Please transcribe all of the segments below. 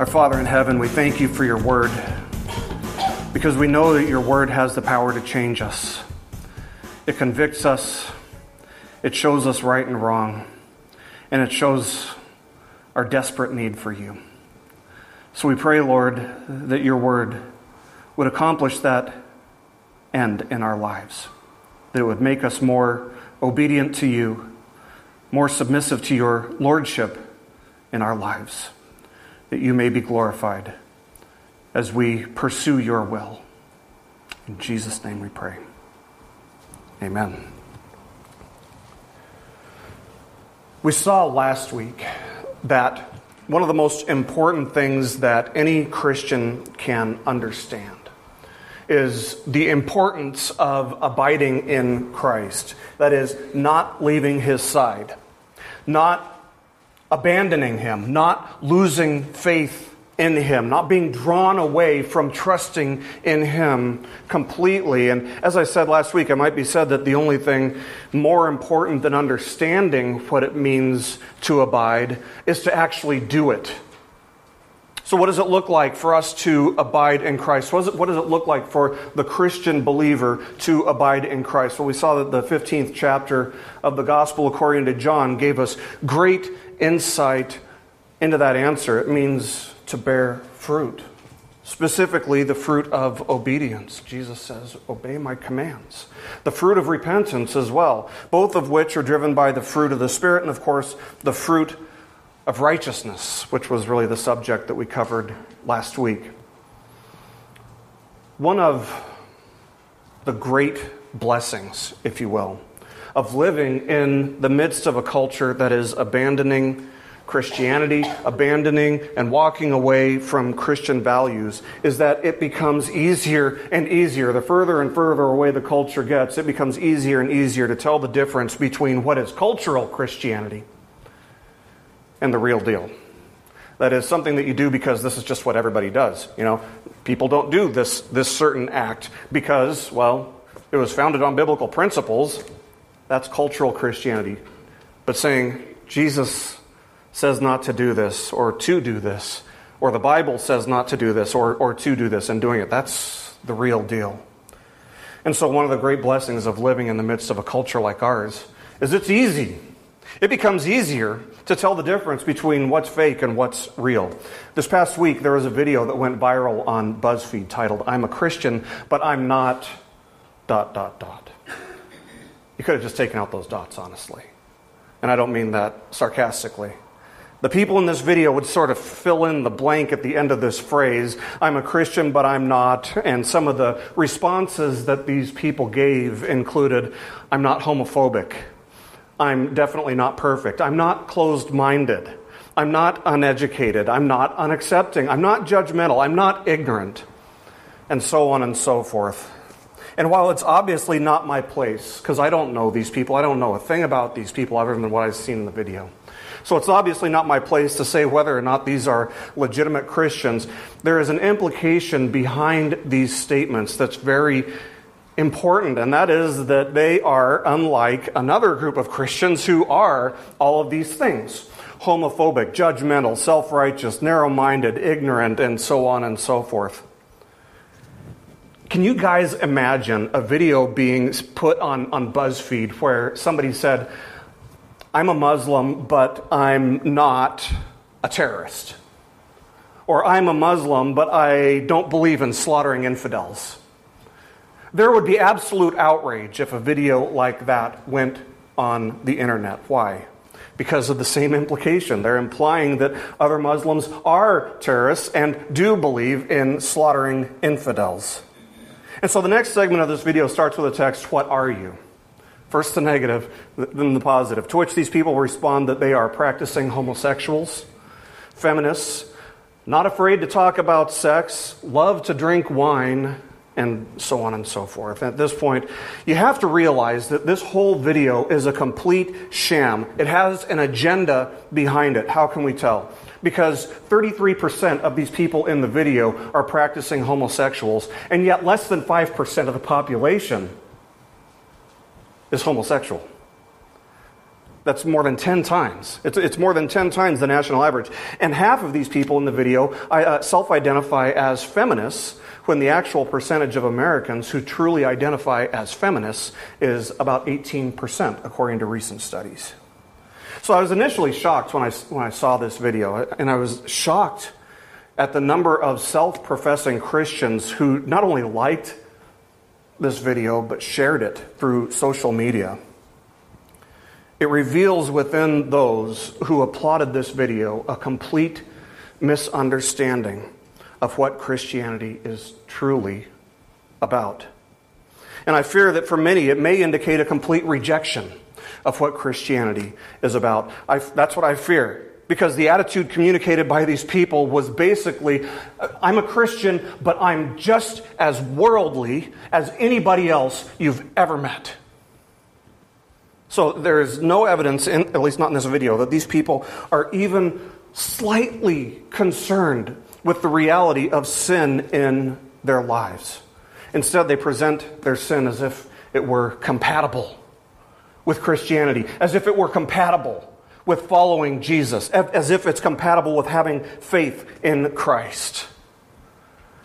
Our Father in heaven, we thank you for your word because we know that your word has the power to change us. It convicts us, it shows us right and wrong, and it shows our desperate need for you. So we pray, Lord, that your word would accomplish that end in our lives, that it would make us more obedient to you, more submissive to your lordship in our lives, that you may be glorified as we pursue your will. In Jesus' name we pray. Amen. We saw last week that one of the most important things that any Christian can understand is the importance of abiding in Christ. That is, not leaving his side, not abandoning him, not losing faith in Him, not being drawn away from trusting in Him completely. And as I said last week, it might be said that the only thing more important than understanding what it means to abide is to actually do it. So, what does it look like for us to abide in Christ? What does, it, what does it look like for the Christian believer to abide in Christ? Well, we saw that the 15th chapter of the Gospel according to John gave us great insight into that answer. It means to bear fruit, specifically the fruit of obedience. Jesus says, Obey my commands. The fruit of repentance as well, both of which are driven by the fruit of the Spirit, and of course, the fruit of righteousness, which was really the subject that we covered last week. One of the great blessings, if you will, of living in the midst of a culture that is abandoning Christianity, abandoning and walking away from Christian values, is that it becomes easier and easier. The further and further away the culture gets, it becomes easier and easier to tell the difference between what is cultural Christianity and the real deal. That is something that you do because this is just what everybody does. You know, people don't do this, this certain act because, well, it was founded on biblical principles. That's cultural Christianity. But saying Jesus says not to do this or to do this, or the Bible says not to do this or, or to do this and doing it. That's the real deal. And so, one of the great blessings of living in the midst of a culture like ours is it's easy. It becomes easier to tell the difference between what's fake and what's real. This past week, there was a video that went viral on BuzzFeed titled, I'm a Christian, but I'm not. dot, dot, dot. You could have just taken out those dots, honestly. And I don't mean that sarcastically. The people in this video would sort of fill in the blank at the end of this phrase I'm a Christian, but I'm not. And some of the responses that these people gave included I'm not homophobic. I'm definitely not perfect. I'm not closed minded. I'm not uneducated. I'm not unaccepting. I'm not judgmental. I'm not ignorant. And so on and so forth. And while it's obviously not my place, because I don't know these people, I don't know a thing about these people other than what I've seen in the video. So it's obviously not my place to say whether or not these are legitimate Christians. There is an implication behind these statements that's very important, and that is that they are unlike another group of Christians who are all of these things homophobic, judgmental, self righteous, narrow minded, ignorant, and so on and so forth. Can you guys imagine a video being put on, on BuzzFeed where somebody said, I'm a Muslim, but I'm not a terrorist. Or I'm a Muslim, but I don't believe in slaughtering infidels. There would be absolute outrage if a video like that went on the internet. Why? Because of the same implication. They're implying that other Muslims are terrorists and do believe in slaughtering infidels. And so the next segment of this video starts with a text What are you? First the negative, then the positive. To which these people respond that they are practicing homosexuals, feminists, not afraid to talk about sex, love to drink wine, and so on and so forth. At this point, you have to realize that this whole video is a complete sham. It has an agenda behind it. How can we tell? Because 33% of these people in the video are practicing homosexuals, and yet less than 5% of the population is homosexual. That's more than 10 times. It's, it's more than 10 times the national average. And half of these people in the video uh, self identify as feminists, when the actual percentage of Americans who truly identify as feminists is about 18%, according to recent studies. So I was initially shocked when I, when I saw this video, and I was shocked at the number of self professing Christians who not only liked this video, but shared it through social media. It reveals within those who applauded this video a complete misunderstanding of what Christianity is truly about. And I fear that for many, it may indicate a complete rejection of what Christianity is about. I, that's what I fear. Because the attitude communicated by these people was basically uh, I'm a Christian, but I'm just as worldly as anybody else you've ever met. So there is no evidence, in, at least not in this video, that these people are even slightly concerned with the reality of sin in their lives. Instead, they present their sin as if it were compatible with Christianity, as if it were compatible with following Jesus, as if it's compatible with having faith in Christ.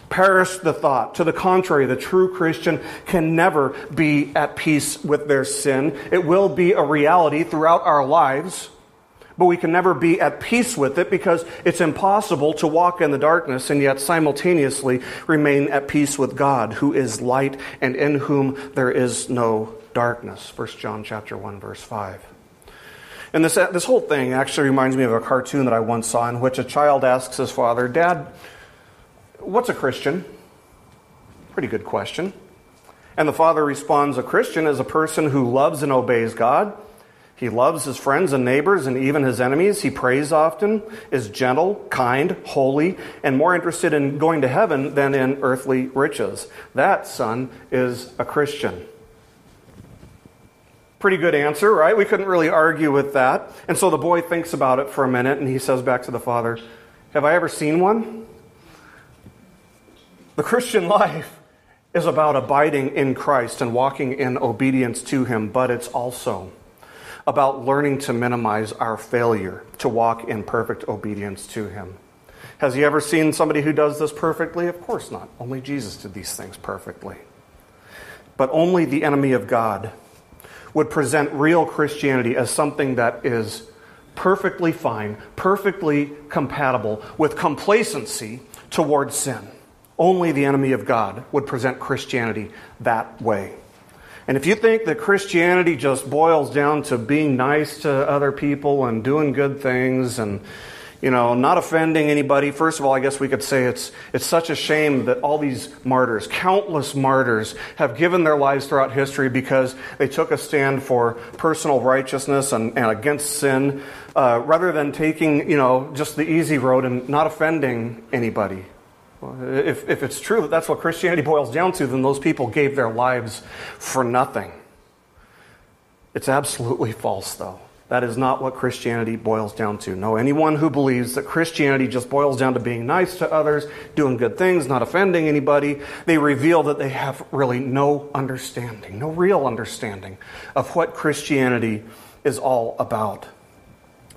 Perish the thought. To the contrary, the true Christian can never be at peace with their sin. It will be a reality throughout our lives, but we can never be at peace with it because it's impossible to walk in the darkness and yet simultaneously remain at peace with God, who is light and in whom there is no darkness. 1 John chapter 1 verse 5. And this, this whole thing actually reminds me of a cartoon that I once saw in which a child asks his father, Dad, What's a Christian? Pretty good question. And the father responds A Christian is a person who loves and obeys God. He loves his friends and neighbors and even his enemies. He prays often, is gentle, kind, holy, and more interested in going to heaven than in earthly riches. That, son, is a Christian. Pretty good answer, right? We couldn't really argue with that. And so the boy thinks about it for a minute and he says back to the father, Have I ever seen one? The Christian life is about abiding in Christ and walking in obedience to Him, but it's also about learning to minimize our failure to walk in perfect obedience to Him. Has He ever seen somebody who does this perfectly? Of course not. Only Jesus did these things perfectly. But only the enemy of God would present real Christianity as something that is perfectly fine, perfectly compatible with complacency towards sin. Only the enemy of God would present Christianity that way. And if you think that Christianity just boils down to being nice to other people and doing good things and you know, not offending anybody. First of all, I guess we could say it's, it's such a shame that all these martyrs, countless martyrs, have given their lives throughout history because they took a stand for personal righteousness and, and against sin, uh, rather than taking, you know, just the easy road and not offending anybody. If, if it's true that that's what Christianity boils down to, then those people gave their lives for nothing. It's absolutely false, though. That is not what Christianity boils down to. No, anyone who believes that Christianity just boils down to being nice to others, doing good things, not offending anybody, they reveal that they have really no understanding, no real understanding of what Christianity is all about.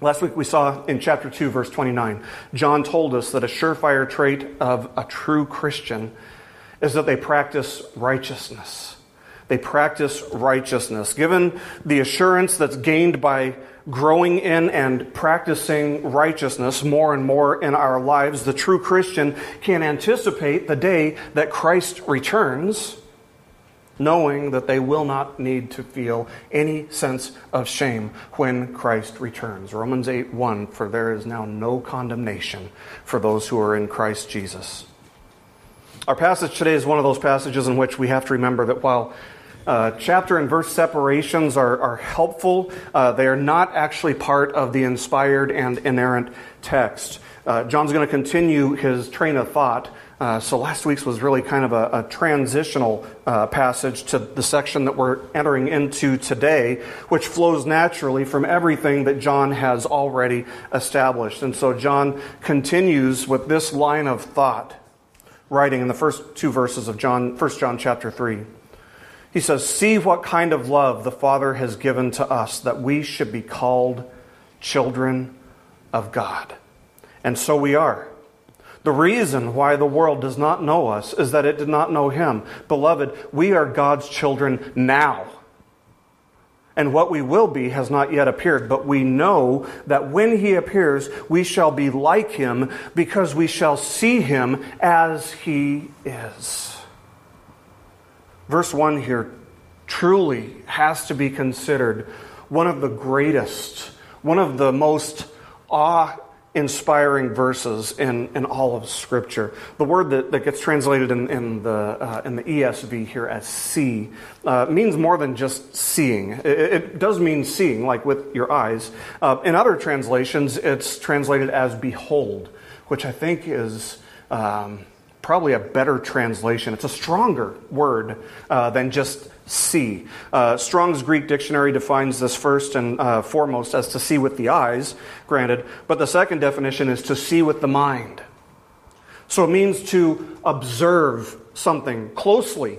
Last week we saw in chapter 2, verse 29, John told us that a surefire trait of a true Christian is that they practice righteousness. They practice righteousness. Given the assurance that's gained by growing in and practicing righteousness more and more in our lives, the true Christian can anticipate the day that Christ returns knowing that they will not need to feel any sense of shame when Christ returns. Romans 8 1 For there is now no condemnation for those who are in Christ Jesus. Our passage today is one of those passages in which we have to remember that while uh, chapter and verse separations are, are helpful, uh, they are not actually part of the inspired and inerrant text. Uh, John's going to continue his train of thought uh, so last week's was really kind of a, a transitional uh, passage to the section that we're entering into today, which flows naturally from everything that John has already established. And so John continues with this line of thought, writing in the first two verses of John, 1 John chapter 3. He says, See what kind of love the Father has given to us that we should be called children of God. And so we are. The reason why the world does not know us is that it did not know Him. Beloved, we are God's children now. And what we will be has not yet appeared, but we know that when He appears, we shall be like Him because we shall see Him as He is. Verse 1 here truly has to be considered one of the greatest, one of the most awe inspiring verses in, in all of Scripture. The word that, that gets translated in, in, the, uh, in the ESV here as see uh, means more than just seeing. It, it, does mean seeing, like with your eyes. Uh, in other translations, it's translated as behold, which I think is. Um, probably a better translation. It's a stronger word uh, than just see. Uh, Strong's Greek dictionary defines this first and uh, foremost as to see with the eyes, granted, but the second definition is to see with the mind. So it means to observe something closely,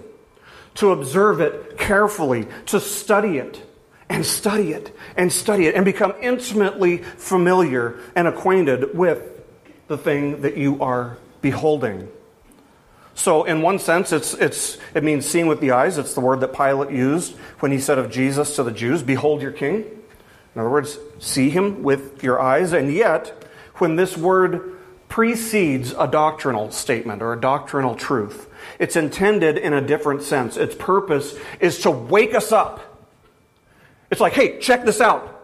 to observe it carefully, to study it and study it and study it and become intimately familiar and acquainted with the thing that you are beholding. So, in one sense, it's, it's, it means seeing with the eyes. It's the word that Pilate used when he said of Jesus to the Jews, Behold your king. In other words, see him with your eyes. And yet, when this word precedes a doctrinal statement or a doctrinal truth, it's intended in a different sense. Its purpose is to wake us up. It's like, hey, check this out.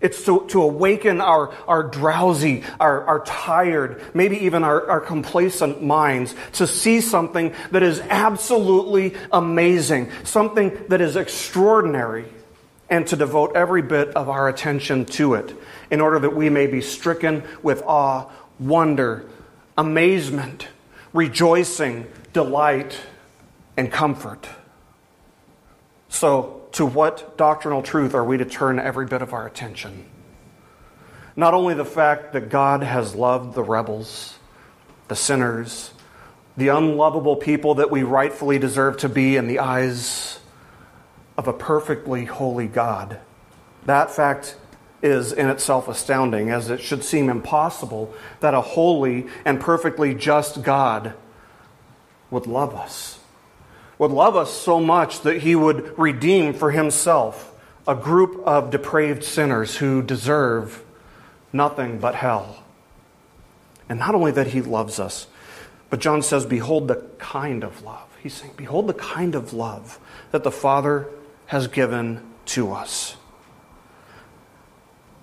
It's to, to awaken our, our drowsy, our, our tired, maybe even our, our complacent minds to see something that is absolutely amazing, something that is extraordinary, and to devote every bit of our attention to it in order that we may be stricken with awe, wonder, amazement, rejoicing, delight, and comfort. So, to what doctrinal truth are we to turn every bit of our attention? Not only the fact that God has loved the rebels, the sinners, the unlovable people that we rightfully deserve to be in the eyes of a perfectly holy God. That fact is in itself astounding, as it should seem impossible that a holy and perfectly just God would love us would love us so much that he would redeem for himself a group of depraved sinners who deserve nothing but hell. And not only that he loves us, but John says, Behold the kind of love. He's saying, Behold the kind of love that the Father has given to us.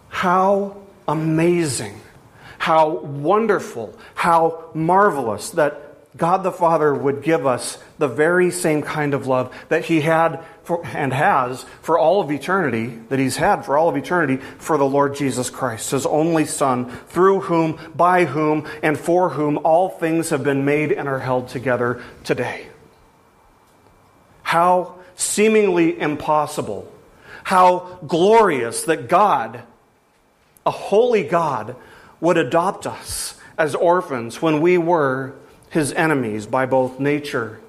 How amazing, how wonderful, how marvelous that God the Father would give us the very same kind of love that He had for, and has for all of eternity, that He's had for all of eternity for the Lord Jesus Christ, His only Son, through whom, by whom, and for whom all things have been made and are held together today. How seemingly impossible, how glorious that God, a holy God, would adopt us as orphans when we were his enemies by both nature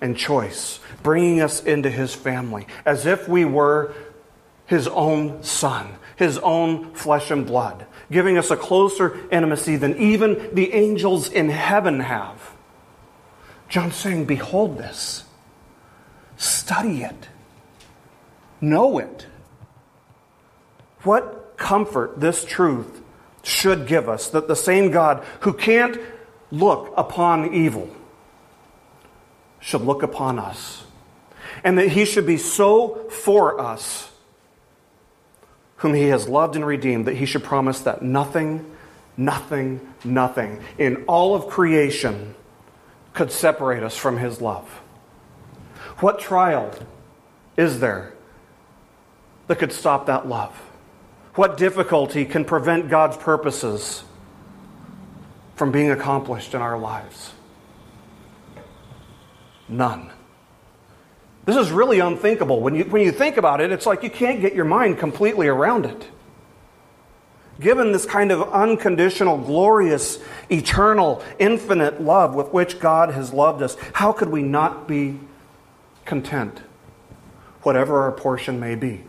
and choice, bringing us into his family as if we were his own son, his own flesh and blood, giving us a closer intimacy than even the angels in heaven have. John's saying, Behold this, study it, know it. What comfort this truth should give us that the same God who can't look upon evil should look upon us. And that he should be so for us, whom he has loved and redeemed, that he should promise that nothing, nothing, nothing in all of creation could separate us from his love. What trial is there that could stop that love? What difficulty can prevent God's purposes? From being accomplished in our lives? None. This is really unthinkable. When you, when you think about it, it's like you can't get your mind completely around it. Given this kind of unconditional, glorious, eternal, infinite love with which God has loved us, how could we not be content whatever our portion may be.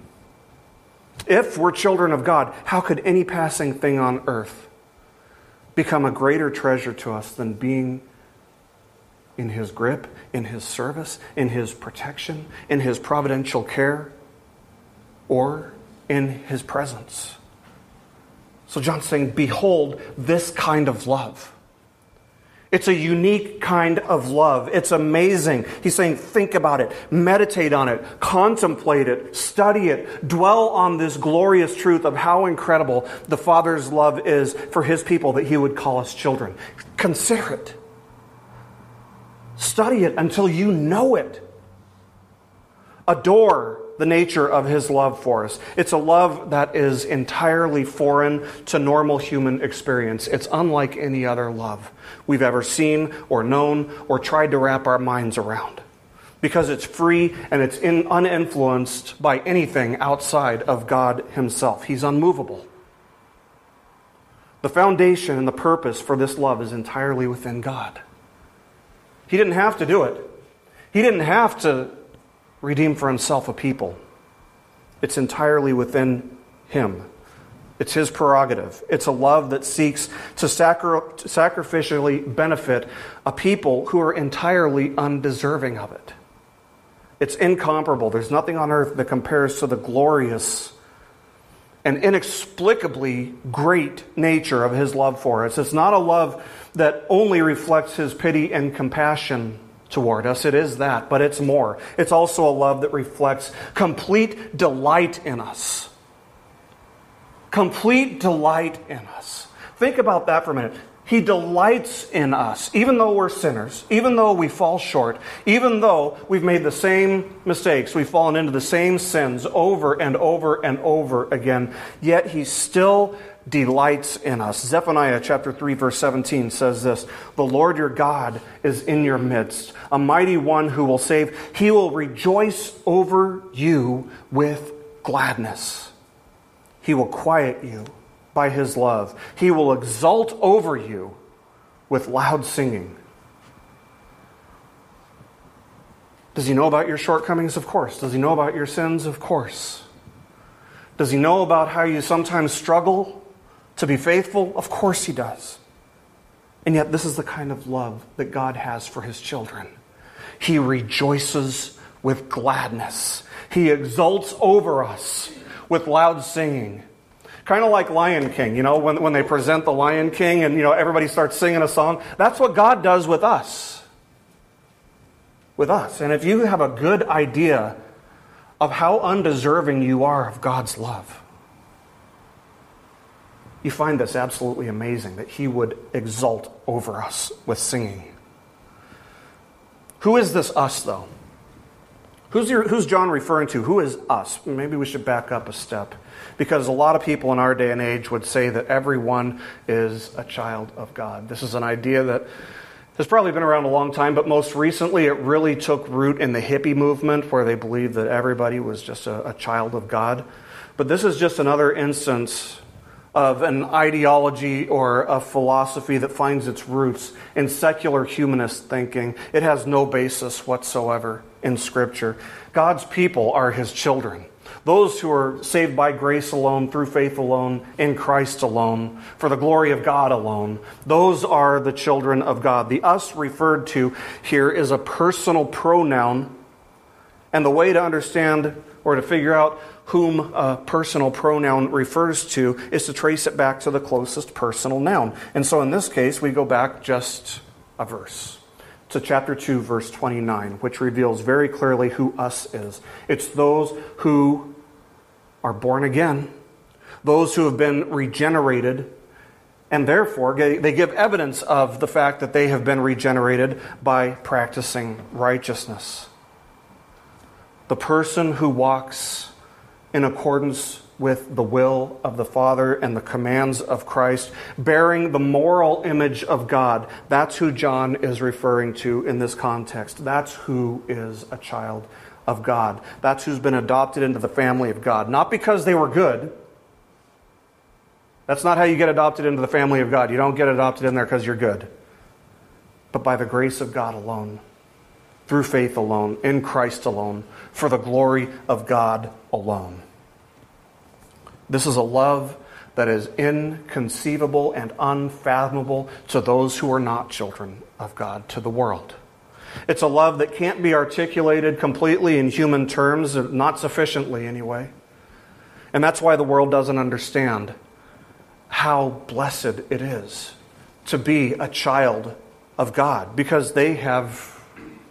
If we're children of God, how could any passing thing on earth become a greater treasure to us than being in His grip, in His service, in His protection, in His providential care, or in His presence? So John's saying, Behold this kind of love. It's a unique kind of love. It's amazing. He's saying, think about it, meditate on it, contemplate it, study it, dwell on this glorious truth of how incredible the Father's love is for his people that he would call us children. Consider it. Study it until you know it. Adore the nature of his love for us. It's a love that is entirely foreign to normal human experience. It's unlike any other love we've ever seen or known or tried to wrap our minds around. Because it's free and it's in, uninfluenced by anything outside of God Himself. He's unmovable. The foundation and the purpose for this love is entirely within God. He didn't have to do it. He didn't have to redeem for himself a people. It's entirely within him. It's his prerogative. It's a love that seeks to sacri- sacrificially benefit a people who are entirely undeserving of it. It's incomparable. There's nothing on earth that compares to the glorious and inexplicably great nature of his love for us. It's not a love that only reflects his pity and compassion toward us. It is that, but it's more. It's also a love that reflects complete delight in us. Complete delight in us. Think about that for a minute. He delights in us, even though we're sinners, even though we fall short, even though we've made the same mistakes, we've fallen into the same sins over and over and over again, yet He still delights in us. Zephaniah chapter 3 verse 17 says this, "The Lord your God is in your midst, a mighty one who will save. He will rejoice over you with gladness. He will quiet you by his love. He will exult over you with loud singing." Does he know about your shortcomings? Of course. Does he know about your sins? Of course. Does he know about how you sometimes struggle to be faithful? Of course he does. And yet, this is the kind of love that God has for his children. He rejoices with gladness, he exults over us with loud singing. Kind of like Lion King, you know, when, when they present the Lion King and, you know, everybody starts singing a song. That's what God does with us. With us. And if you have a good idea of how undeserving you are of God's love, you find this absolutely amazing that he would exult over us with singing. Who is this us, though? Who's, your, who's John referring to? Who is us? Maybe we should back up a step. Because a lot of people in our day and age would say that everyone is a child of God. This is an idea that has probably been around a long time, but most recently it really took root in the hippie movement where they believed that everybody was just a, a child of God. But this is just another instance of an ideology or a philosophy that finds its roots in secular humanist thinking. It has no basis whatsoever in Scripture. God's people are His children. Those who are saved by grace alone, through faith alone, in Christ alone, for the glory of God alone, those are the children of God. The us referred to here is a personal pronoun, and the way to understand or to figure out whom a personal pronoun refers to is to trace it back to the closest personal noun. And so in this case, we go back just a verse to chapter 2, verse 29, which reveals very clearly who us is. It's those who are born again, those who have been regenerated, and therefore they give evidence of the fact that they have been regenerated by practicing righteousness. The person who walks in accordance with the will of the Father and the commands of Christ, bearing the moral image of God. That's who John is referring to in this context. That's who is a child of God. That's who's been adopted into the family of God. Not because they were good. That's not how you get adopted into the family of God. You don't get adopted in there because you're good, but by the grace of God alone. through faith alone, in Christ alone, for the glory of God alone. This is a love that is inconceivable and unfathomable to those who are not children of God, to the world. It's a love that can't be articulated completely in human terms, not sufficiently anyway. And that's why the world doesn't understand how blessed it is to be a child of God, because they have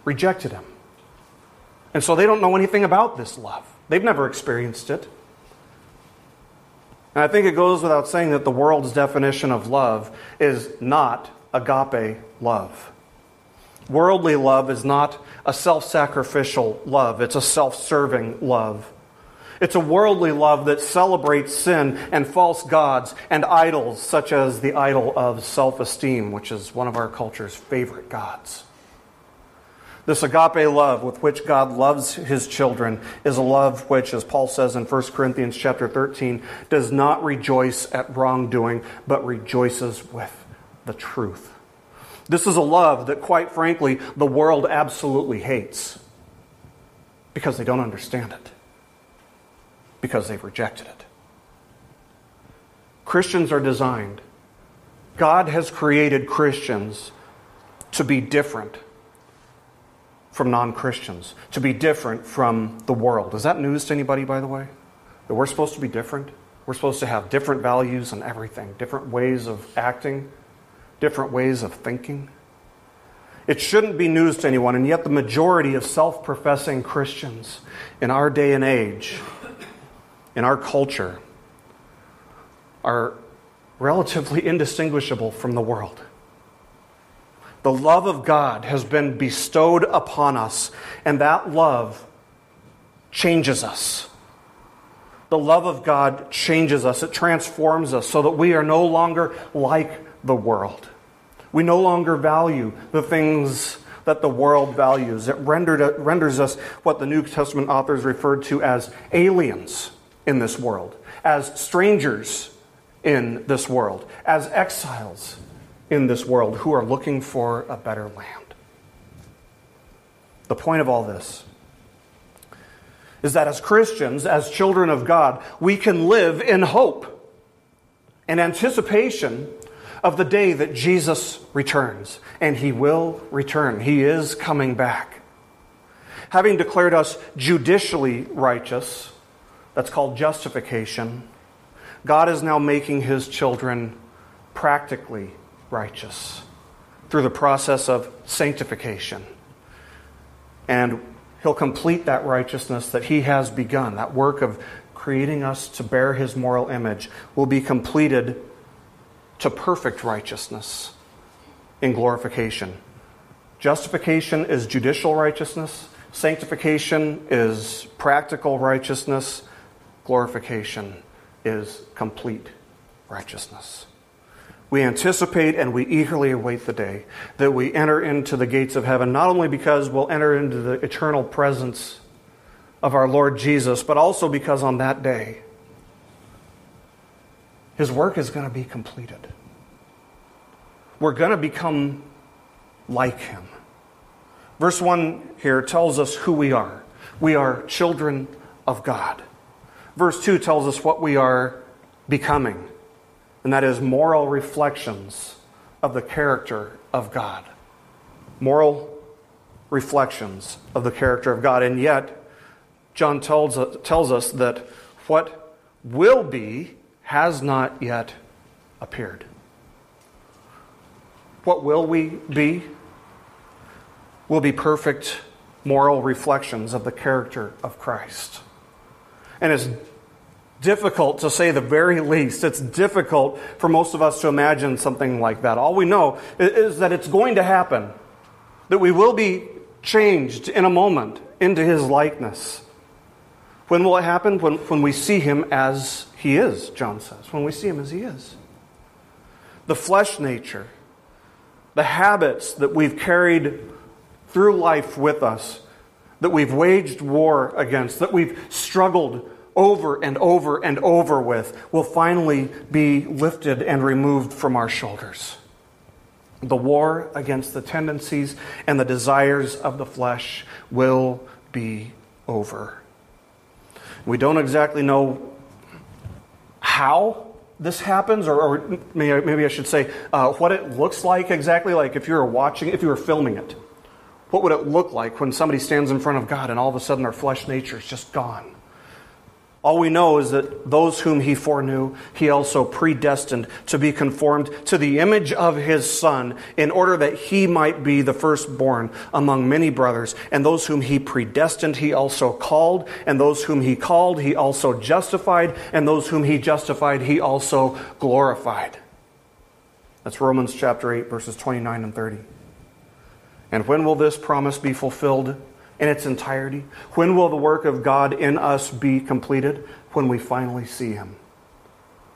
rejected Him. And so they don't know anything about this love, they've never experienced it. And I think it goes without saying that the world's definition of love is not agape love. Worldly love is not a self sacrificial love, it's a self serving love. It's a worldly love that celebrates sin and false gods and idols, such as the idol of self esteem, which is one of our culture's favorite gods. This agape love with which God loves his children is a love which, as Paul says in 1 Corinthians chapter 13, does not rejoice at wrongdoing, but rejoices with the truth. This is a love that, quite frankly, the world absolutely hates because they don't understand it, because they've rejected it. Christians are designed, God has created Christians to be different from non Christians, to be different from the world. Is that news to anybody, by the way? That we're supposed to be different? We're supposed to have different values and everything, different ways of acting, different ways of thinking. It shouldn't be news to anyone, and yet the majority of self professing Christians in our day and age, in our culture, are relatively indistinguishable from the world. The love of God has been bestowed upon us, and that love changes us. The love of God changes us, it transforms us so that we are no longer like the world. We no longer value the things that the world values. It, rendered, renders us what the New Testament authors referred to as aliens in this world, as strangers in this world, as exiles in this world who are looking for a better land. The point of all this is that as Christians, as children of God, we can live in hope and anticipation of the day that Jesus returns. And he will return, he is coming back. Having declared us judicially righteous, that's called justification, God is now making his children practically righteous through the process of sanctification. And he'll complete that righteousness that he has begun. That work of creating us to bear his moral image will be completed to perfect righteousness in glorification. Justification is judicial righteousness, sanctification is practical righteousness, glorification is complete righteousness. We anticipate and we eagerly await the day that we enter into the gates of heaven, not only because we'll enter into the eternal presence of our Lord Jesus, but also because on that day, his work is going to be completed. We're going to become like him. Verse 1 here tells us who we are. We are children of God. Verse 2 tells us what we are becoming and that is moral reflections of the character of God. Moral reflections of the character of God. And yet, John tells, uh, tells us that what will be has not yet appeared. What will we be? Will be perfect moral reflections of the character of Christ. And as difficult to say the very least. It's difficult for most of us to imagine something like that. All we know is that it's going to happen, that we will be changed in a moment into his likeness. When will it happen? When, when we see him as he is, John says. When we see him as he is. The flesh nature, the habits that we've carried through life with us, that we've waged war against, that we've struggled over and over and over with will finally be lifted and removed from our shoulders. The war against the tendencies and the desires of the flesh will be over. We don't exactly know how this happens, or, or maybe I should say uh, what it looks like exactly. Like if you were watching, if you were filming it, what would it look like when somebody stands in front of God and all of a sudden their flesh nature is just gone? All we know is that those whom he foreknew, he also predestined to be conformed to the image of his Son, in order that he might be the firstborn among many brothers. And those whom he predestined, he also called. And those whom he called, he also justified. And those whom he justified, he also glorified. That's Romans chapter 8, verses 29 and 30. And when will this promise be fulfilled? In its entirety? When will the work of God in us be completed? When we finally see Him.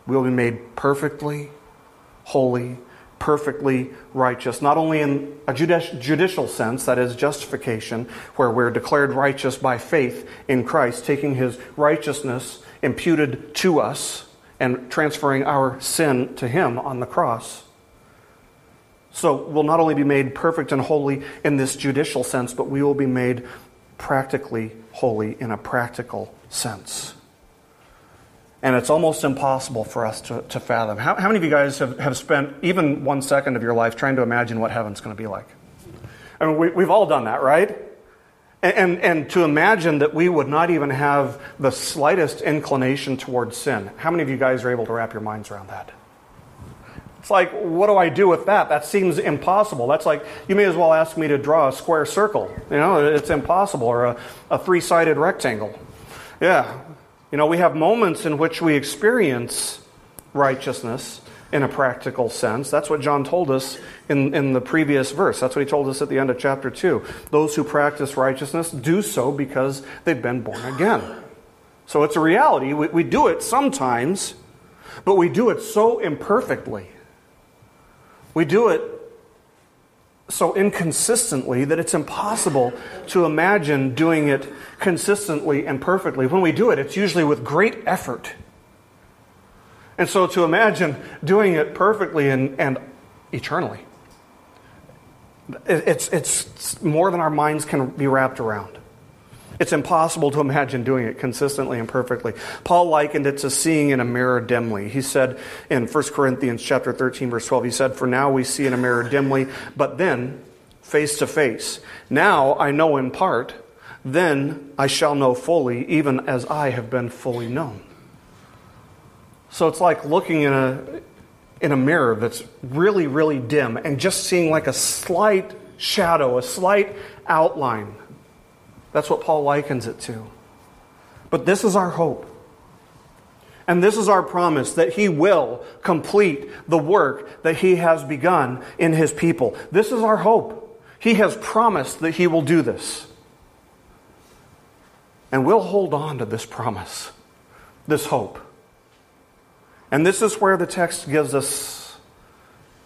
We'll be made perfectly holy, perfectly righteous, not only in a judicial sense, that is justification, where we're declared righteous by faith in Christ, taking His righteousness imputed to us and transferring our sin to Him on the cross. So we'll not only be made perfect and holy in this judicial sense, but we will be made practically holy in a practical sense. And it's almost impossible for us to, to fathom. How, how many of you guys have, have spent even one second of your life trying to imagine what heaven's going to be like? I mean, we, we've all done that, right? And, and, and, to imagine that we would not even have the slightest inclination towards sin. How many of you guys are able to wrap your minds around that? It's like, what do I do with that? That seems impossible. That's like, you may as well ask me to draw a square circle. You know, it's impossible, or a, a three sided rectangle. Yeah. You know, we have moments in which we experience righteousness in a practical sense. That's what John told us in, in the previous verse. That's what he told us at the end of chapter 2. Those who practice righteousness do so because they've been born again. So it's a reality. We, we do it sometimes, but we do it so imperfectly we do it so inconsistently that it's impossible to imagine doing it consistently and perfectly. When we do it, it's usually with great effort. And so to imagine doing it perfectly and, and eternally, it's, it's more than our minds can be wrapped around. It's impossible to imagine doing it consistently and perfectly. Paul likened it to seeing in a mirror dimly. He said in 1 Corinthians chapter 13 verse 12, he said, "For now we see in a mirror dimly, but then face to face. Now I know in part, then I shall know fully, even as I have been fully known." So it's like looking in a in a mirror that's really really dim and just seeing like a slight shadow, a slight outline that's what Paul likens it to. But this is our hope. And this is our promise that He will complete the work that He has begun in His people. This is our hope. He has promised that He will do this. And we'll hold on to this promise, this hope. And this is where the text gives us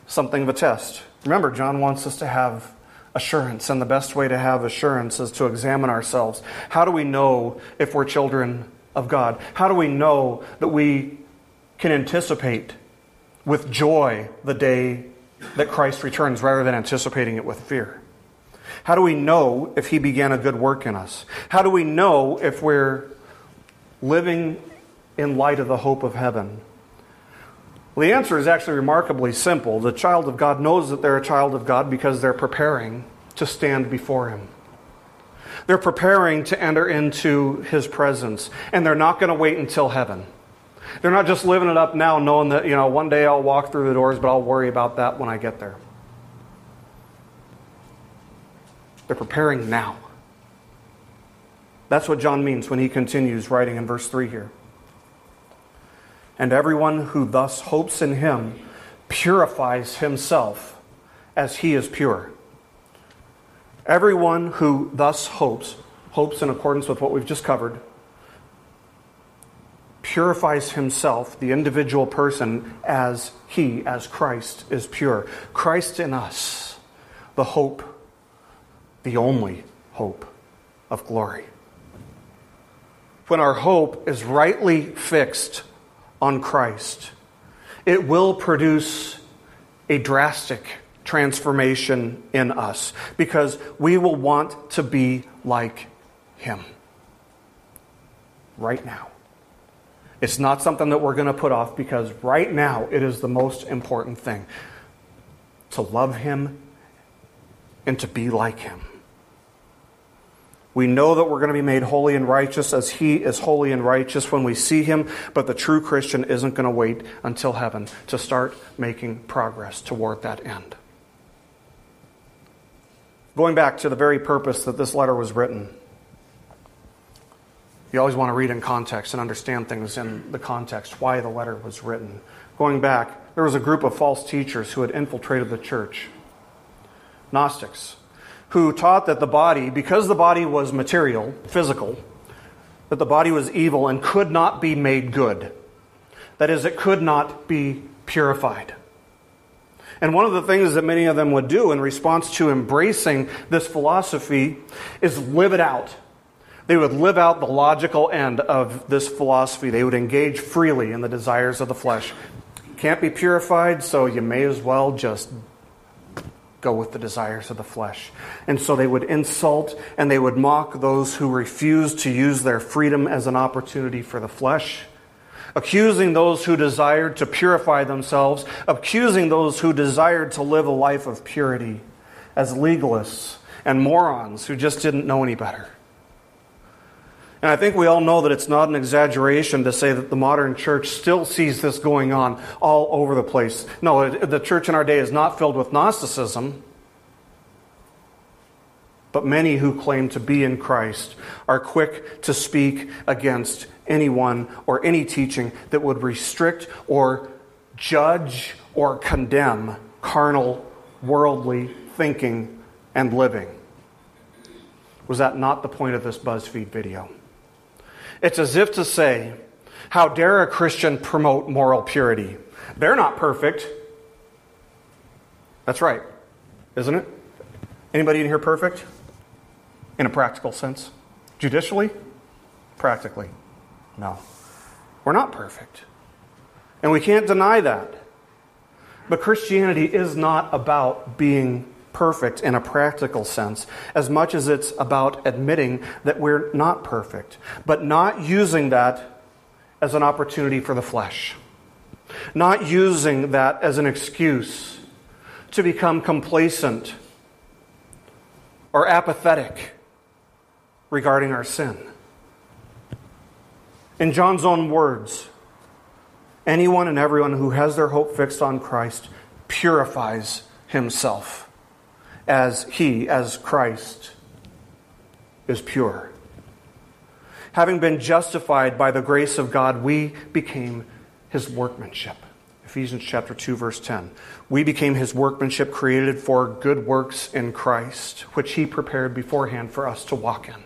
something of a test. Remember, John wants us to have assurance, and the best way to have assurance is to examine ourselves. How do we know if we're children of God? How do we know that we can anticipate with joy the day that Christ returns rather than anticipating it with fear? How do we know if He began a good work in us? How do we know if we're living in light of the hope of heaven? Well, the answer is actually remarkably simple. The child of God knows that they're a child of God because they're preparing to stand before Him. They're preparing to enter into His presence, and they're not going to wait until heaven. They're not just living it up now, knowing that, you know, one day I'll walk through the doors, but I'll worry about that when I get there. They're preparing now. That's what John means when he continues writing in verse 3 here. And everyone who thus hopes in him purifies himself as he is pure. Everyone who thus hopes, hopes in accordance with what we've just covered, purifies himself, the individual person, as he, as Christ, is pure. Christ in us, the hope, the only hope of glory. When our hope is rightly fixed on Christ, it will produce a drastic transformation in us because we will want to be like Him right now. It's not something that we're going to put off because right now it is the most important thing to love Him and to be like Him. We know that we're going to be made holy and righteous as He is holy and righteous when we see Him, but the true Christian isn't going to wait until heaven to start making progress toward that end. Going back to the very purpose that this letter was written, you always want to read in context and understand things in the context, why the letter was written. Going back, there was a group of false teachers who had infiltrated the church Gnostics who taught that the body, because the body was material, physical, that the body was evil and could not be made good. That is, it could not be purified. And one of the things that many of them would do in response to embracing this philosophy is live it out. They would live out the logical end of this philosophy. They would engage freely in the desires of the flesh. Can't be purified, so you may as well just go with the desires of the flesh. And so they would insult and they would mock those who refused to use their freedom as an opportunity for the flesh, accusing those who desired to purify themselves, accusing those who desired to live a life of purity as legalists and morons who just didn't know any better. And I think we all know that it's not an exaggeration to say that the modern church still sees this going on all over the place. No, the church in our day is not filled with Gnosticism. But many who claim to be in Christ are quick to speak against anyone or any teaching that would restrict or judge or condemn carnal, worldly thinking and living. Was that not the point of this BuzzFeed video? It's as if to say, How dare a Christian promote moral purity? They're not perfect. That's right, isn't it? Anybody in here perfect? In a practical sense? Judicially? Practically? No. We're not perfect. And we can't deny that. But Christianity is not about being perfect in a practical sense as much as it's about admitting that we're not perfect, but not using that as an opportunity for the flesh, not using that as an excuse to become complacent or apathetic regarding our sin. In John's own words, anyone and everyone who has their hope fixed on Christ purifies himself as he, as Christ, is pure. Having been justified by the grace of God, we became his workmanship. Ephesians chapter 2 verse 10. We became his workmanship created for good works in Christ, which he prepared beforehand for us to walk in.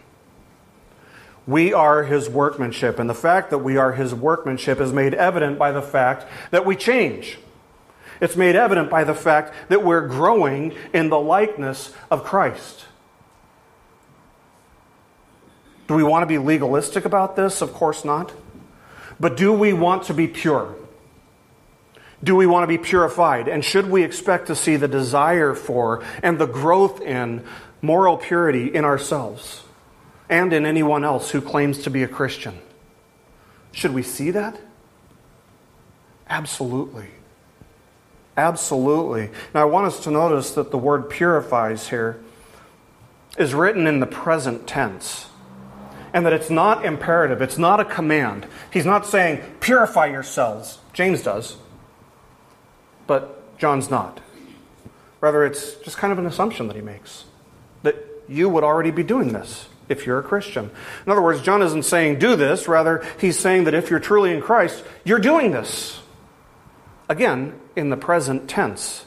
We are his workmanship, and the fact that we are his workmanship is made evident by the fact that we change. It's made evident by the fact that we're growing in the likeness of Christ. Do we want to be legalistic about this? Of course not. But do we want to be pure? Do we want to be purified? And should we expect to see the desire for and the growth in moral purity in ourselves and in anyone else who claims to be a Christian? Should we see that? Absolutely. Absolutely. Now, I want us to notice that the word purifies here is written in the present tense and that it's not imperative, it's not a command. He's not saying, purify yourselves. James does, but John's not. Rather, it's just kind of an assumption that he makes that you would already be doing this if you're a Christian. In other words, John isn't saying do this, rather, he's saying that if you're truly in Christ, you're doing this. Again, in the present tense.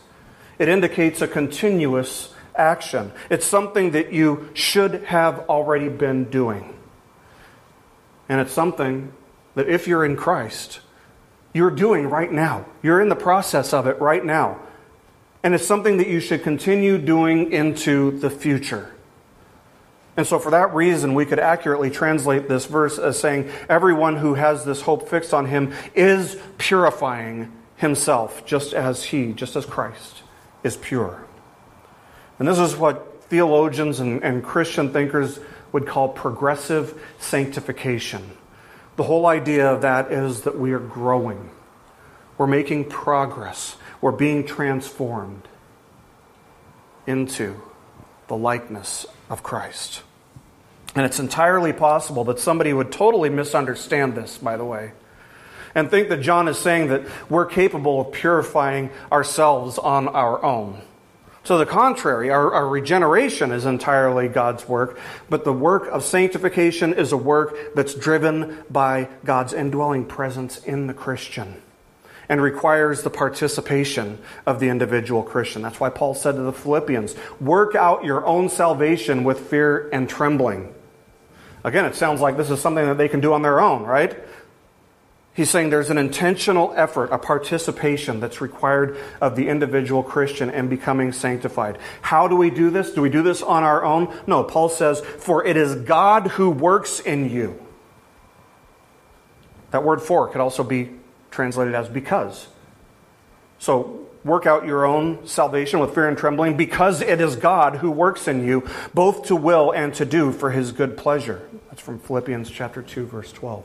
It indicates a continuous action. It's something that you should have already been doing. And it's something that if you're in Christ, you're doing right now. You're in the process of it right now. And it's something that you should continue doing into the future. And so, for that reason, we could accurately translate this verse as saying, Everyone who has this hope fixed on him is purifying himself, just as he, just as Christ, is pure. And this is what theologians and, and Christian thinkers would call progressive sanctification. The whole idea of that is that we are growing, we're making progress, we're being transformed into the likeness of Christ. And it's entirely possible that somebody would totally misunderstand this, by the way, and think that John is saying that we're capable of purifying ourselves on our own. To the contrary, our, our, regeneration is entirely God's work, but the work of sanctification is a work that's driven by God's indwelling presence in the Christian and requires the participation of the individual Christian. That's why Paul said to the Philippians, Work out your own salvation with fear and trembling. Again, it sounds like this is something that they can do on their own, right? He's saying there's an intentional effort, a participation that's required of the individual Christian in becoming sanctified. How do we do this? Do we do this on our own? No, Paul says, For it is God who works in you. That word for could also be translated as because. So, work out your own salvation with fear and trembling because it is God who works in you both to will and to do for his good pleasure. That's from Philippians chapter 2 verse 12.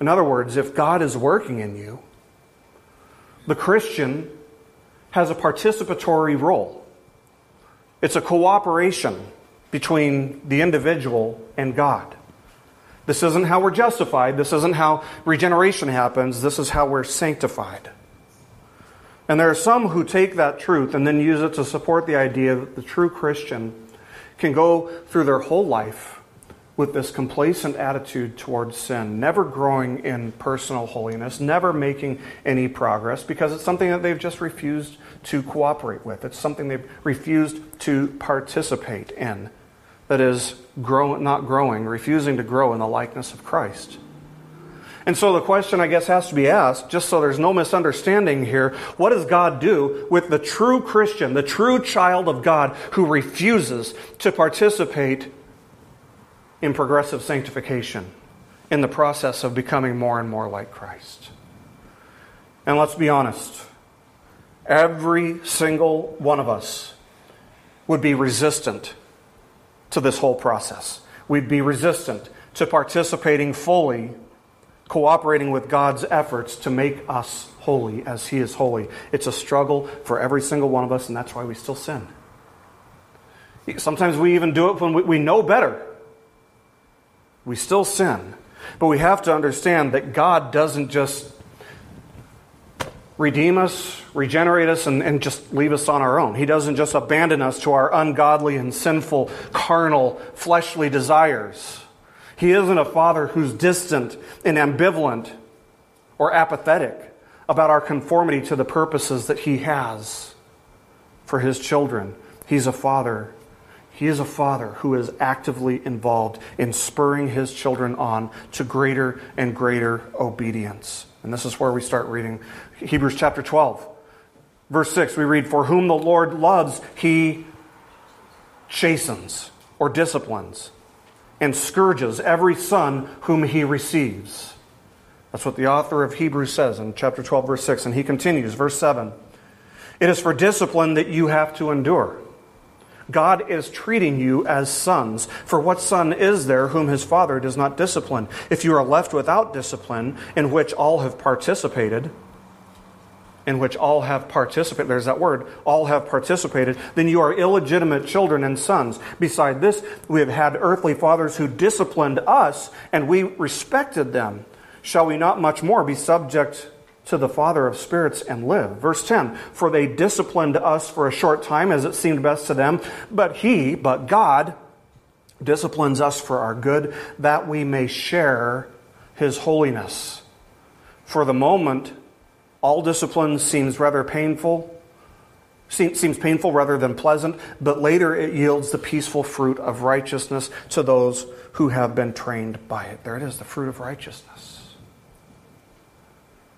In other words, if God is working in you, the Christian has a participatory role. It's a cooperation between the individual and God. This isn't how we're justified. This isn't how regeneration happens. This is how we're sanctified. And there are some who take that truth and then use it to support the idea that the true Christian can go through their whole life with this complacent attitude towards sin, never growing in personal holiness, never making any progress, because it's something that they've just refused to cooperate with. It's something they've refused to participate in. That is, grow, not growing, refusing to grow in the likeness of Christ. And so the question, I guess, has to be asked, just so there's no misunderstanding here what does God do with the true Christian, the true child of God who refuses to participate in progressive sanctification in the process of becoming more and more like Christ. And let's be honest, every single one of us would be resistant to this whole process. We'd be resistant to participating fully, cooperating with God's efforts to make us holy as He is holy. It's a struggle for every single one of us, and that's why we still sin. Sometimes we even do it when we know better. We still sin. But we have to understand that God doesn't just redeem us, regenerate us, and, and, just leave us on our own. He doesn't just abandon us to our ungodly and sinful, carnal, fleshly desires. He isn't a father who's distant and ambivalent or apathetic about our conformity to the purposes that he has for his children. He's a father he is a father who is actively involved in spurring his children on to greater and greater obedience. And this is where we start reading Hebrews chapter 12. Verse 6, we read, For whom the Lord loves, he chastens or disciplines and scourges every son whom he receives. That's what the author of Hebrews says in chapter 12, verse 6. And he continues, verse 7 It is for discipline that you have to endure. God is treating you as sons. For what son is there whom his father does not discipline? If you are left without discipline, in which all have participated, in which all have participated, there's that word, all have participated, then you are illegitimate children and sons. Beside this, we have had earthly fathers who disciplined us, and we respected them. Shall we not much more be subject to the Father of spirits and live. Verse 10 For they disciplined us for a short time as it seemed best to them, but He, but God, disciplines us for our good, that we may share His holiness. For the moment, all discipline seems rather painful, seems painful rather than pleasant, but later it yields the peaceful fruit of righteousness to those who have been trained by it. There it is, the fruit of righteousness.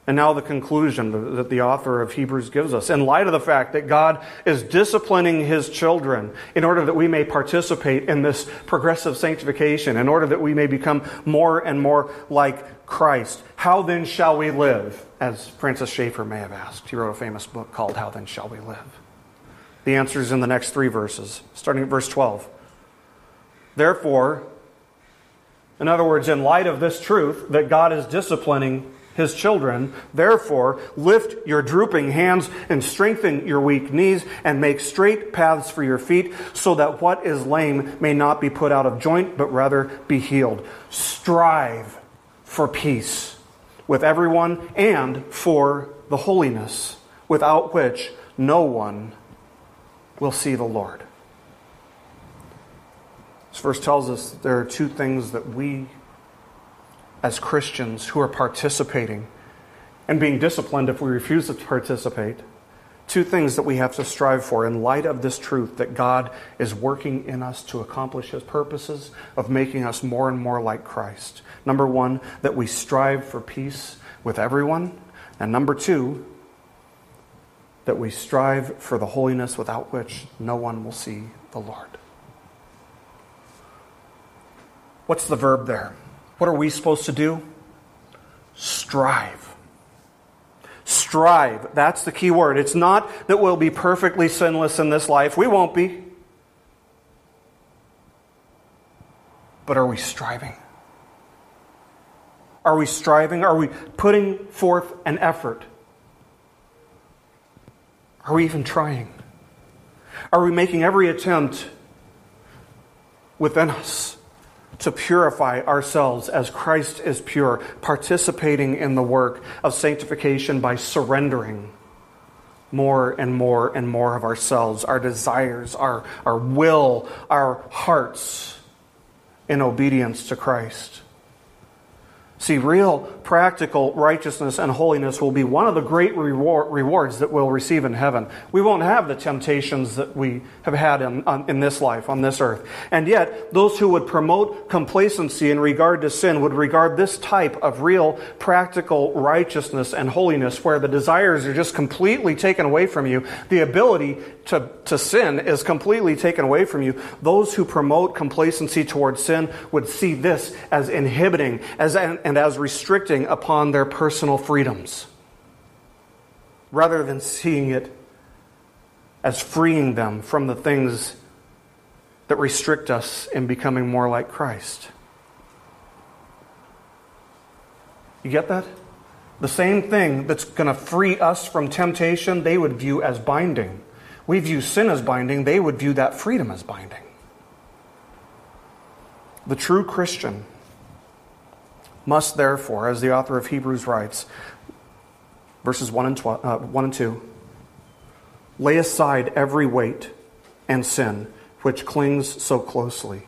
And now the conclusion that the author of Hebrews gives us. In light of the fact that God is disciplining his children in order that we may participate in this progressive sanctification, in order that we may become more and more like Christ, how then shall we live? As Francis Schaeffer may have asked. He wrote a famous book called How Then Shall We Live? The answer is in the next three verses, starting at verse 12. Therefore, in other words, in light of this truth that God is disciplining his children, therefore, lift your drooping hands and strengthen your weak knees and make straight paths for your feet, so that what is lame may not be put out of joint, but rather be healed. Strive for peace with everyone and for the holiness, without which no one will see the Lord. This verse tells us there are two things that we, as Christians who are participating and being disciplined if we refuse to participate, two things that we have to strive for in light of this truth that God is working in us to accomplish His purposes of making us more and more like Christ. Number one, that we strive for peace with everyone. And number two, that we strive for the holiness without which no one will see the Lord. What's the verb there? What are we supposed to do? Strive. Strive. That's the key word. It's not that we'll be perfectly sinless in this life. We won't be. But are we striving? Are we striving? Are we putting forth an effort? Are we even trying? Are we making every attempt within us to purify ourselves as Christ is pure, participating in the work of sanctification by surrendering more and more and more of ourselves, our desires, our, our will, our hearts in obedience to Christ? See, real practical righteousness and holiness will be one of the great reward, rewards that we'll receive in heaven. We won't have the temptations that we have had in, on, in this life, on this earth. And yet, those who would promote complacency in regard to sin would regard this type of real practical righteousness and holiness, where the desires are just completely taken away from you, the ability to, to sin is completely taken away from you. Those who promote complacency towards sin would see this as inhibiting, as an and as restricting upon their personal freedoms, rather than seeing it as freeing them from the things that restrict us in becoming more like Christ. You get that? The same thing that's going to free us from temptation, they would view as binding. We view sin as binding, they would view that freedom as binding. The true Christian must therefore, as the author of Hebrews writes, verses 1 and, 12, uh, 1 and 2, lay aside every weight and sin which clings so closely.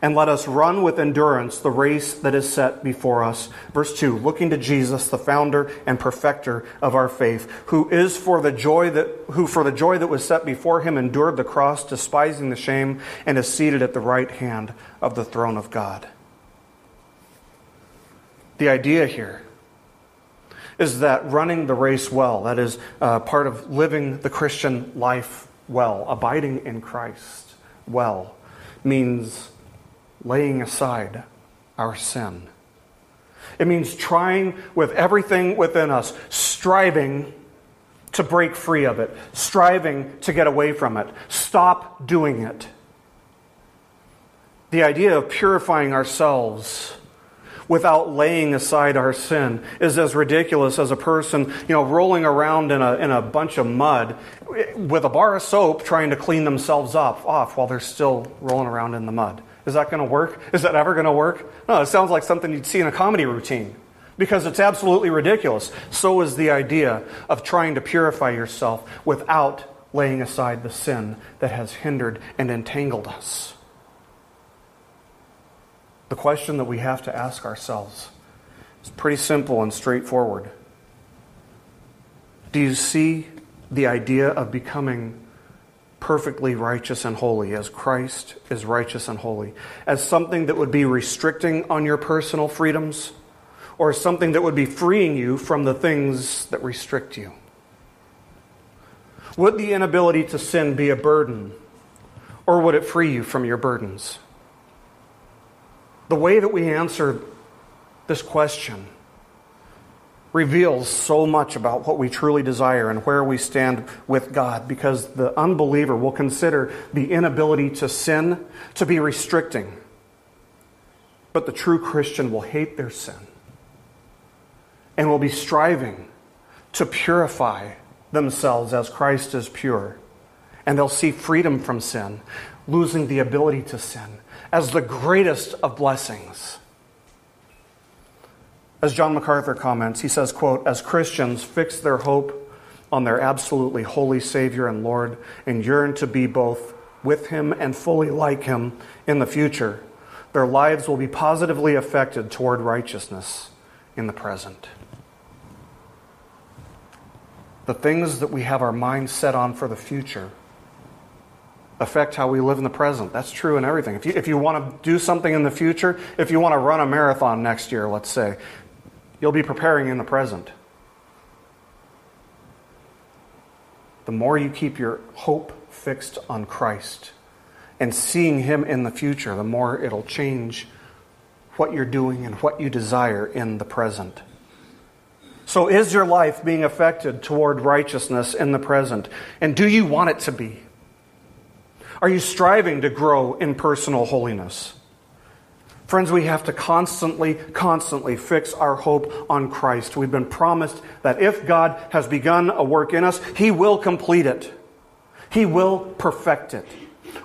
And let us run with endurance the race that is set before us. Verse 2 Looking to Jesus, the founder and perfecter of our faith, who is for the joy that, who for the joy that was set before him endured the cross, despising the shame, and is seated at the right hand of the throne of God. The idea here is that running the race well, that is uh, part of living the Christian life well, abiding in Christ well, means laying aside our sin. It means trying with everything within us, striving to break free of it, striving to get away from it. Stop doing it. The idea of purifying ourselves without laying aside our sin is as ridiculous as a person, you know, rolling around in a, in a bunch of mud with a bar of soap trying to clean themselves up off while they're still rolling around in the mud. Is that going to work? Is that ever going to work? No, it sounds like something you'd see in a comedy routine because it's absolutely ridiculous. So is the idea of trying to purify yourself without laying aside the sin that has hindered and entangled us. The question that we have to ask ourselves is pretty simple and straightforward. Do you see the idea of becoming perfectly righteous and holy as Christ is righteous and holy as something that would be restricting on your personal freedoms or something that would be freeing you from the things that restrict you? Would the inability to sin be a burden or would it free you from your burdens? The way that we answer this question reveals so much about what we truly desire and where we stand with God because the unbeliever will consider the inability to sin to be restricting. But the true Christian will hate their sin and will be striving to purify themselves as Christ is pure. And they'll see freedom from sin, losing the ability to sin, as the greatest of blessings. As John MacArthur comments, he says, quote, as Christians fix their hope on their absolutely holy Savior and Lord and yearn to be both with Him and fully like Him in the future, their lives will be positively affected toward righteousness in the present. The things that we have our minds set on for the future affect how we live in the present. That's true in everything. If you, if you want to do something in the future, if you want to run a marathon next year, let's say, you'll be preparing in the present. The more you keep your hope fixed on Christ and seeing Him in the future, the more it'll change what you're doing and what you desire in the present. So, is your life being affected toward righteousness in the present? And do you want it to be? Are you striving to grow in personal holiness? Friends, we have to constantly, constantly fix our hope on Christ. We've been promised that if God has begun a work in us, He will complete it. He will perfect it.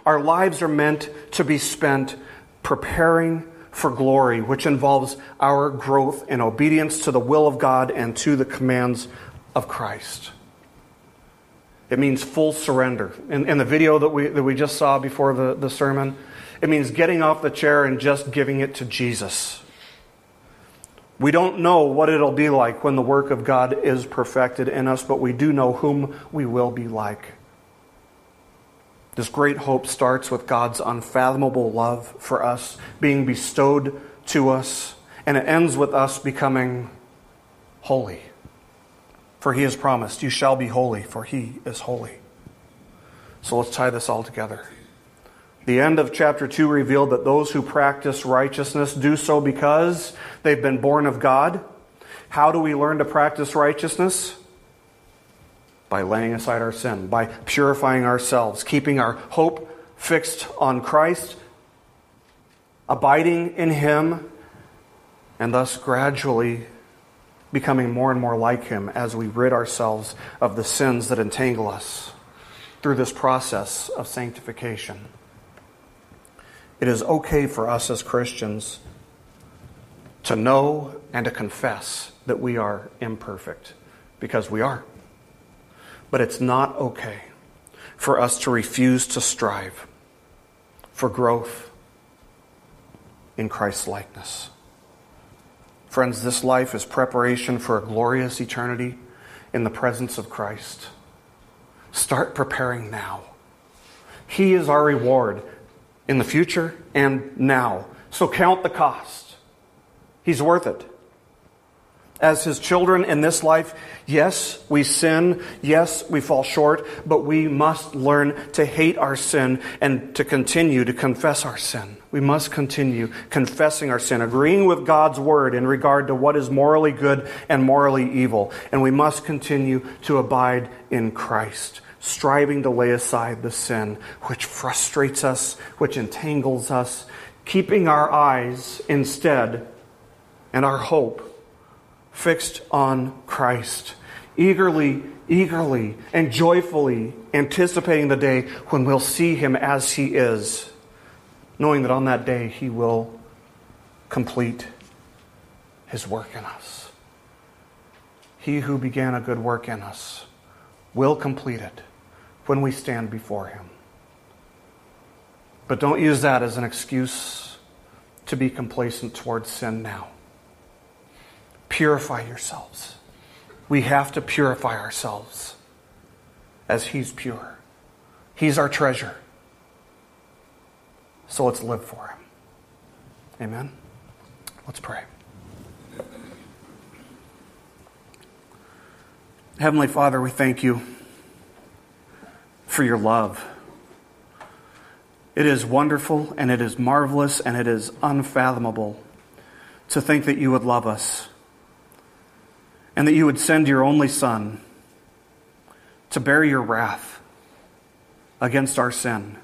Our lives are meant to be spent preparing for glory, which involves our growth in obedience to the will of God and to the commands of Christ. It means full surrender. In, in the video that we, that we just saw before the, the sermon, it means getting off the chair and just giving it to Jesus. We don't know what it'll be like when the work of God is perfected in us, but we do know whom we will be like. This great hope starts with God's unfathomable love for us being bestowed to us, and it ends with us becoming holy. For he has promised, You shall be holy, for he is holy. So let's tie this all together. The end of chapter 2 revealed that those who practice righteousness do so because they've been born of God. How do we learn to practice righteousness? By laying aside our sin, by purifying ourselves, keeping our hope fixed on Christ, abiding in Him, and thus gradually becoming more and more like Him as we rid ourselves of the sins that entangle us through this process of sanctification. It is okay for us as Christians to know and to confess that we are imperfect, because we are. But it's not okay for us to refuse to strive for growth in Christ's likeness. Friends, this life is preparation for a glorious eternity in the presence of Christ. Start preparing now. He is our reward in the future and now. So count the cost. He's worth it. As his children in this life, yes, we sin. Yes, we fall short, but we must learn to hate our sin and to continue to confess our sin. We must continue confessing our sin, agreeing with God's word in regard to what is morally good and morally evil. And we must continue to abide in Christ striving to lay aside the sin which frustrates us, which entangles us, keeping our eyes instead and our hope fixed on Christ, eagerly, eagerly, and joyfully anticipating the day when we'll see Him as He is, knowing that on that day He will complete His work in us. He who began a good work in us will complete it when we stand before Him. But don't use that as an excuse to be complacent towards sin now. Purify yourselves. We have to purify ourselves as He's pure. He's our treasure. So let's live for Him. Amen. Let's pray. Heavenly Father, we thank you for your love. It is wonderful and it is marvelous and it is unfathomable to think that you would love us and that you would send your only Son to bear your wrath against our sin,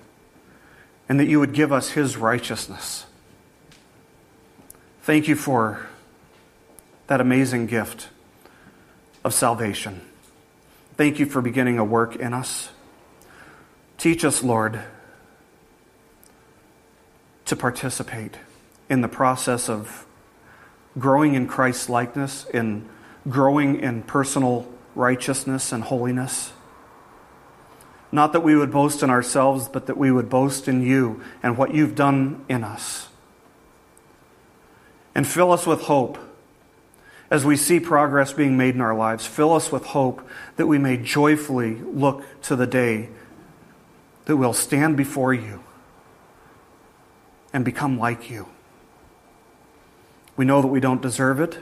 and that you would give us his righteousness. Thank you for that amazing gift of salvation. Thank you for beginning a work in us. Teach us, Lord, to participate in the process of growing in Christ's likeness, in growing in personal righteousness and holiness. Not that we would boast in ourselves, but that we would boast in you and what you've done in us. And fill us with hope as we see progress being made in our lives. Fill us with hope that we may joyfully look to the day that we'll stand before you and become like you. We know that we don't deserve it.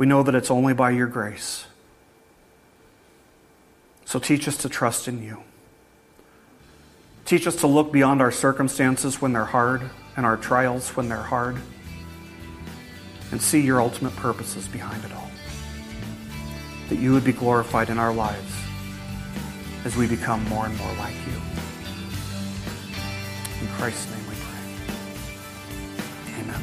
We know that it's only by your grace. So teach us to trust in you. Teach us to look beyond our circumstances when they're hard and our trials when they're hard and see your ultimate purposes behind it all. That you would be glorified in our lives as we become more and more like you. In Christ's name we pray. Amen.